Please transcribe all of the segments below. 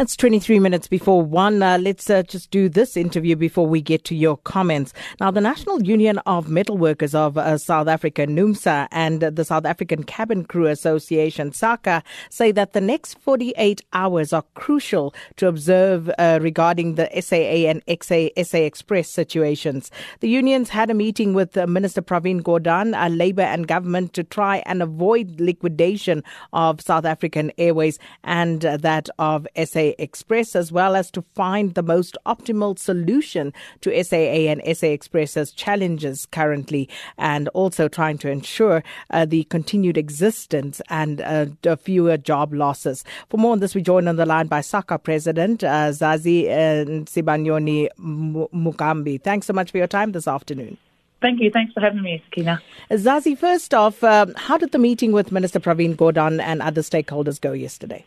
It's 23 minutes before one. Uh, let's uh, just do this interview before we get to your comments. Now, the National Union of Metal Workers of uh, South Africa, NUMSA, and the South African Cabin Crew Association, SACCA, say that the next 48 hours are crucial to observe uh, regarding the SAA and XA, SA Express situations. The unions had a meeting with uh, Minister Pravin Gordhan, uh, Labour and government to try and avoid liquidation of South African Airways and that of SA Express, as well as to find the most optimal solution to SAA and SA Express's challenges currently, and also trying to ensure uh, the continued existence and uh, fewer job losses. For more on this, we join on the line by SACCA President uh, Zazi Nsibanyoni Mugambi. Thanks so much for your time this afternoon. Thank you. Thanks for having me, Sakina. Zazi, first off, um, how did the meeting with Minister Pravin Gordhan and other stakeholders go yesterday?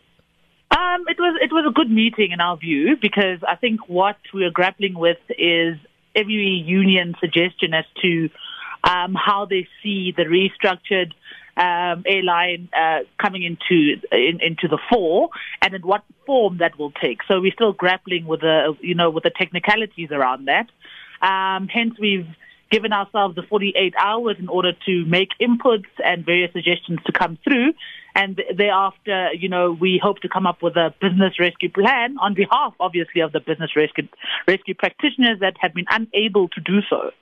Um, it was it was a good meeting in our view because I think what we are grappling with is every union suggestion as to um, how they see the restructured um, airline uh, coming into in, into the fore and in what form that will take. So we're still grappling with the you know with the technicalities around that. Um, hence, we've given ourselves the 48 hours in order to make inputs and various suggestions to come through. And thereafter, you know, we hope to come up with a business rescue plan on behalf, obviously, of the business rescue, rescue practitioners that have been unable to do so.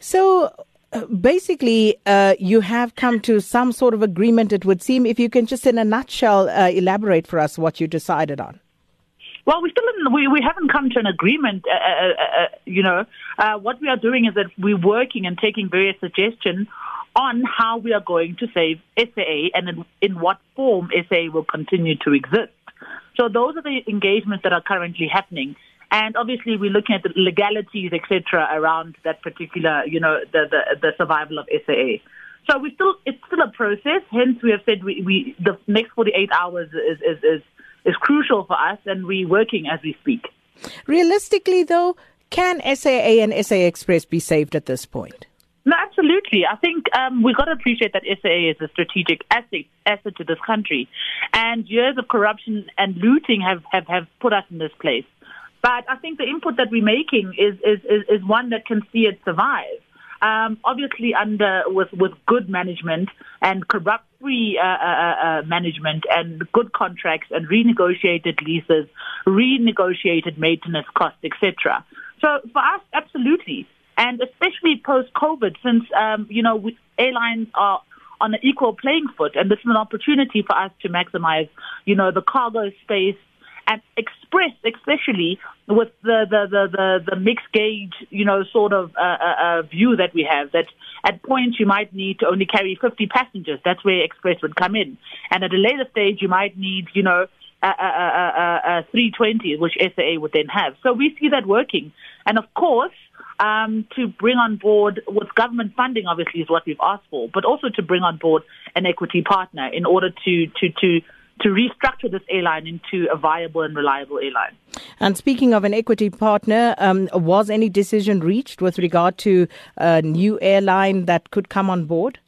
So, uh, basically, uh, you have come to some sort of agreement, it would seem. If you can just, in a nutshell, uh, elaborate for us what you decided on. Well, we still we we haven't come to an agreement. Uh, uh, uh, uh you know, uh, what we are doing is that we're working and taking various suggestions on how we are going to save SAA and in, in what form SAA will continue to exist. So those are the engagements that are currently happening. And obviously, we're looking at the legalities, etc., around that particular, you know, the, the, the survival of SAA. So we still, it's still a process. Hence, we have said we, we the next 48 hours is, is, is is crucial for us, and we're working as we speak. Realistically, though, can SAA and SA Express be saved at this point? No, absolutely. I think um, we've got to appreciate that SAA is a strategic asset, asset to this country. And years of corruption and looting have, have, have put us in this place. But I think the input that we're making is, is, is, is one that can see it survive. Um, obviously, under with with good management and corrupt-free uh, uh, uh, uh, management and good contracts and renegotiated leases, renegotiated maintenance costs, etc. So for us, absolutely, and especially post-COVID, since um, you know we, airlines are on an equal playing foot, and this is an opportunity for us to maximize, you know, the cargo space and express, especially with the, the, the, the, the mixed gauge, you know, sort of uh, uh, uh, view that we have, that at points you might need to only carry 50 passengers. That's where Express would come in. And at a later stage, you might need, you know, a, a, a, a 320, which SAA would then have. So we see that working. And of course, um, to bring on board with government funding, obviously, is what we've asked for, but also to bring on board an equity partner in order to, to, to to restructure this airline into a viable and reliable airline. And speaking of an equity partner, um, was any decision reached with regard to a new airline that could come on board?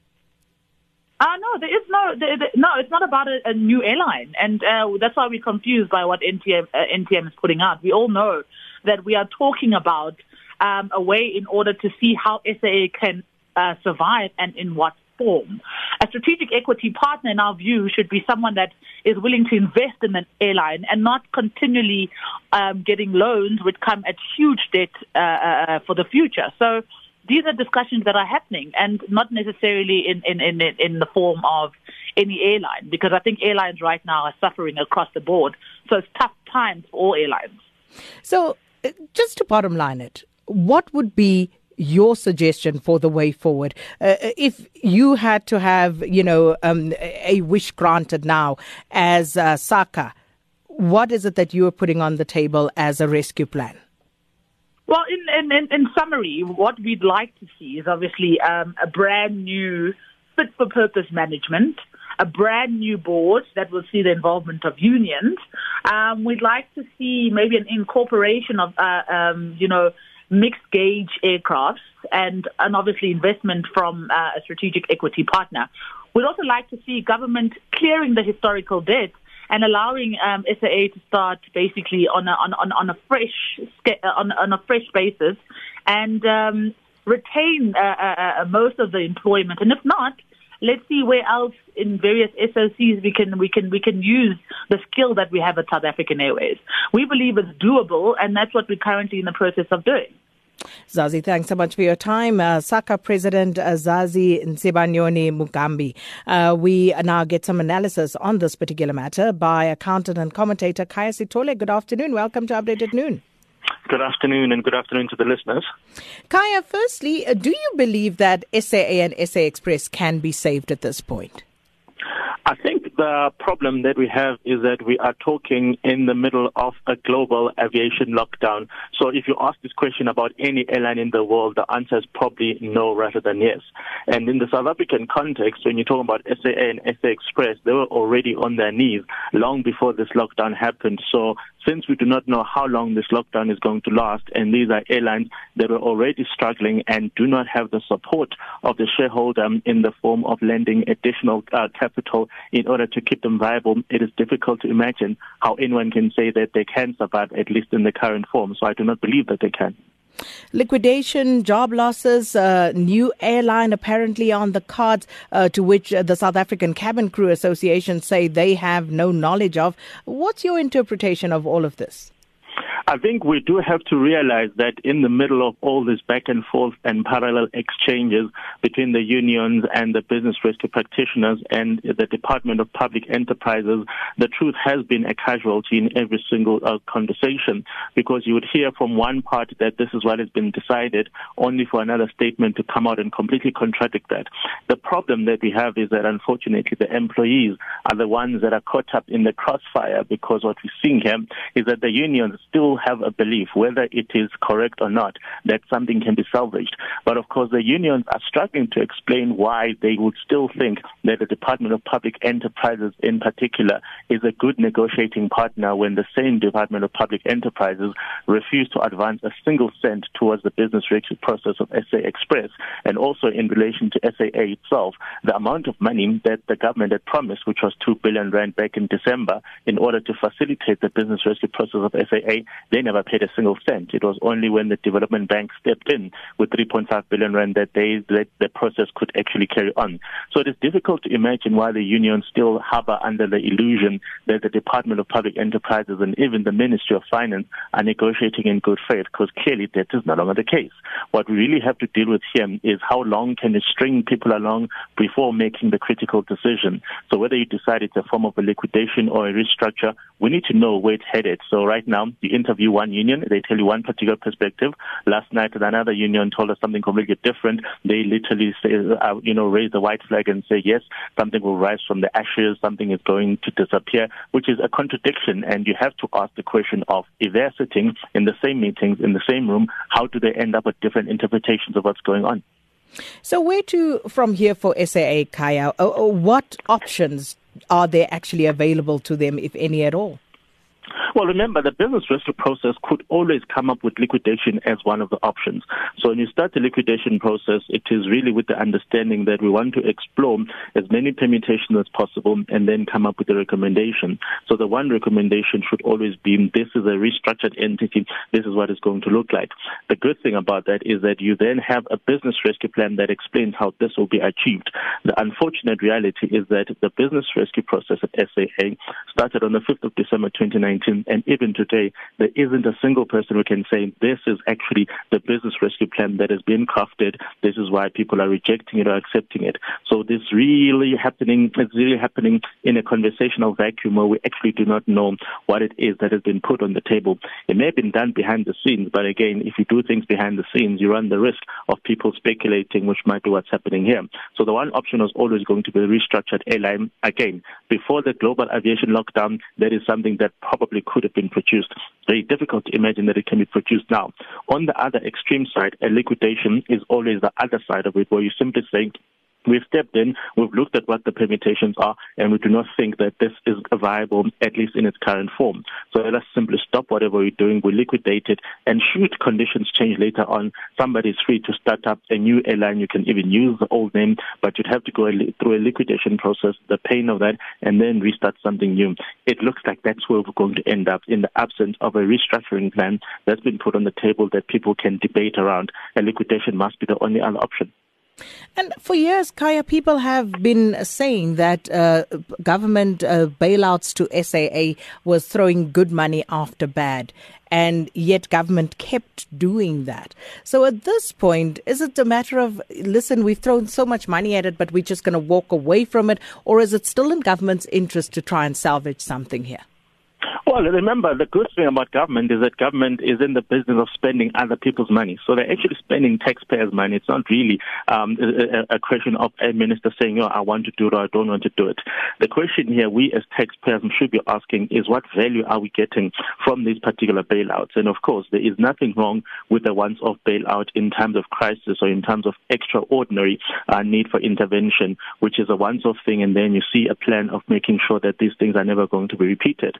Uh, no, there is no, there, there, no, it's not about a, a new airline. And uh, that's why we're confused by what NTM, uh, NTM is putting out. We all know that we are talking about um, a way in order to see how SAA can uh, survive and in what form. A strategic equity partner, in our view, should be someone that is willing to invest in an airline and not continually um, getting loans which come at huge debt uh, uh, for the future. So these are discussions that are happening and not necessarily in, in, in, in the form of any airline because I think airlines right now are suffering across the board. So it's tough times for all airlines. So uh, just to bottom line it, what would be your suggestion for the way forward. Uh, if you had to have, you know, um, a wish granted now as uh, SACCA, what is it that you are putting on the table as a rescue plan? Well, in, in, in summary, what we'd like to see is obviously um, a brand new fit for purpose management, a brand new board that will see the involvement of unions. Um, we'd like to see maybe an incorporation of, uh, um, you know, mixed gauge aircrafts and, and obviously investment from uh, a strategic equity partner. We'd also like to see government clearing the historical debt and allowing um, SAA to start basically on a, on, on, on a fresh on, on a fresh basis and um, retain uh, uh, uh, most of the employment. And if not, let's see where else in various SOCs we can we can we can use the skill that we have at South African Airways. We believe it's doable, and that's what we're currently in the process of doing. Zazi, thanks so much for your time. Uh, SACCA President uh, Zazi Nsibanyoni Mugambi. Uh, we now get some analysis on this particular matter by accountant and commentator Khaya Sithole. Good afternoon. Welcome to Update at Noon. Good afternoon and good afternoon to the listeners. Khaya, firstly, uh, do you believe that SAA and SA Express can be saved at this point? I think the problem that we have is that we are talking in the middle of a global aviation lockdown. So if you ask this question about any airline in the world, the answer is probably no rather than yes. And in the South African context, when you talk about SAA and SA Express, they were already on their knees long before this lockdown happened. So since we do not know how long this lockdown is going to last, and these are airlines that are already struggling and do not have the support of the shareholder in the form of lending additional uh, capital in order to keep them viable, it is difficult to imagine how anyone can say that they can survive, at least in the current form. So I do not believe that they can. Liquidation, job losses, uh, new airline apparently on the cards, uh, to which uh, the South African Cabin Crew Association say they have no knowledge of. What's your interpretation of all of this? I think we do have to realize that in the middle of all this back and forth and parallel exchanges between the unions and the business rescue practitioners and the Department of Public Enterprises, the truth has been a casualty in every single uh, conversation because you would hear from one part that this is what has been decided only for another statement to come out and completely contradict that. The problem that we have is that unfortunately the employees are the ones that are caught up in the crossfire because what we're seeing here is that the unions still have a belief, whether it is correct or not, that something can be salvaged. But of course, the unions are struggling to explain why they would still think that the Department of Public Enterprises in particular is a good negotiating partner when the same Department of Public Enterprises refused to advance a single cent towards the business rescue process of SA Express. And also in relation to SAA itself, the amount of money that the government had promised, which was 2 billion rand back in December, in order to facilitate the business rescue process of SAA, they never paid a single cent. It was only when the development bank stepped in with 3.5 billion rand that they that the process could actually carry on. So it is difficult to imagine why the unions still harbor under the illusion that the Department of Public Enterprises and even the Ministry of Finance are negotiating in good faith, because clearly that is no longer the case. What we really have to deal with here is how long can you string people along before making the critical decision. So whether you decide it's a form of a liquidation or a restructure, we need to know where it's headed. So right now, the interview one union, they tell you one particular perspective. Last night, another union told us something completely different. They literally say, uh, uh, you know, raise the white flag and say, yes, something will rise from the ashes, something is going to disappear, which is a contradiction. And you have to ask the question of if they're sitting in the same meetings, in the same room, how do they end up with different interpretations of what's going on? So, where to from here for SAA, Khaya? Uh, uh, what options are there actually available to them, if any at all? Well, remember, the business rescue process could always come up with liquidation as one of the options. So when you start the liquidation process, it is really with the understanding that we want to explore as many permutations as possible and then come up with a recommendation. So the one recommendation should always be this is a restructured entity, this is what it's going to look like. The good thing about that is that you then have a business rescue plan that explains how this will be achieved. The unfortunate reality is that the business rescue process at SAA started on the 5th of December 2019 and even today, there isn't a single person who can say this is actually the business rescue plan that has been crafted. This is why people are rejecting it or accepting it. So this really happening, it's really happening in a conversational vacuum where we actually do not know what it is that has been put on the table. It may have been done behind the scenes, but again, if you do things behind the scenes, you run the risk of people speculating, which might be what's happening here. So the one option was always going to be restructured airline. Again, before the global aviation lockdown, that is something that probably could have been produced. Very difficult to imagine that it can be produced now. On the other extreme side, a liquidation is always the other side of it, where you simply say, We've stepped in, we've looked at what the permutations are, and we do not think that this is viable, at least in its current form. So let us simply stop whatever we're doing, we liquidate it, and should conditions change later on, somebody is free to start up a new airline. You can even use the old name, but you'd have to go through a liquidation process, the pain of that, and then restart something new. It looks like that's where we're going to end up in the absence of a restructuring plan that's been put on the table that people can debate around. A liquidation must be the only other option. And for years, Khaya, people have been saying that uh, government uh, bailouts to SAA was throwing good money after bad, and yet government kept doing that. So at this point, is it a matter of, listen, we've thrown so much money at it, but we're just going to walk away from it, or is it still in government's interest to try and salvage something here? Well, remember, the good thing about government is that government is in the business of spending other people's money. So they're actually spending taxpayers' money. It's not really um, a, a, question of a minister saying, oh, I want to do it or I don't want to do it. The question here we as taxpayers should be asking is what value are we getting from these particular bailouts? And of course, there is nothing wrong with the once off bailout in times of crisis or in terms of extraordinary uh, need for intervention, which is a once off thing. And then you see a plan of making sure that these things are never going to be repeated.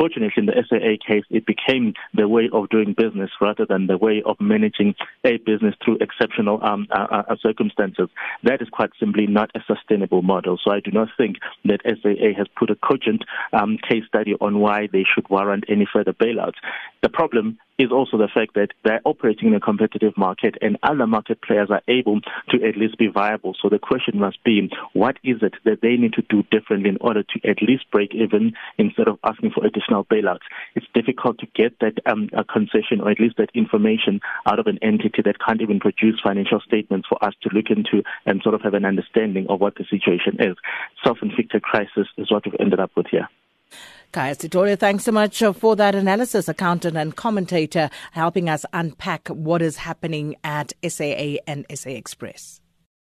Unfortunately, in the SAA case, it became the way of doing business rather than the way of managing a business through exceptional um, uh, uh, circumstances. That is quite simply not a sustainable model. So I do not think that SAA has put a cogent um, case study on why they should warrant any further bailouts. The problem is also the fact that they're operating in a competitive market and other market players are able to at least be viable. So the question must be, what is it that they need to do differently in order to at least break even instead of asking for additional bailouts? It's difficult to get that um, concession or at least that information out of an entity that can't even produce financial statements for us to look into and sort of have an understanding of what the situation is. Self-inflicted crisis is what we've ended up with here. Khaya Sithole, thanks so much uh, for that analysis, accountant and commentator, helping us unpack what is happening at SAA and SA Express.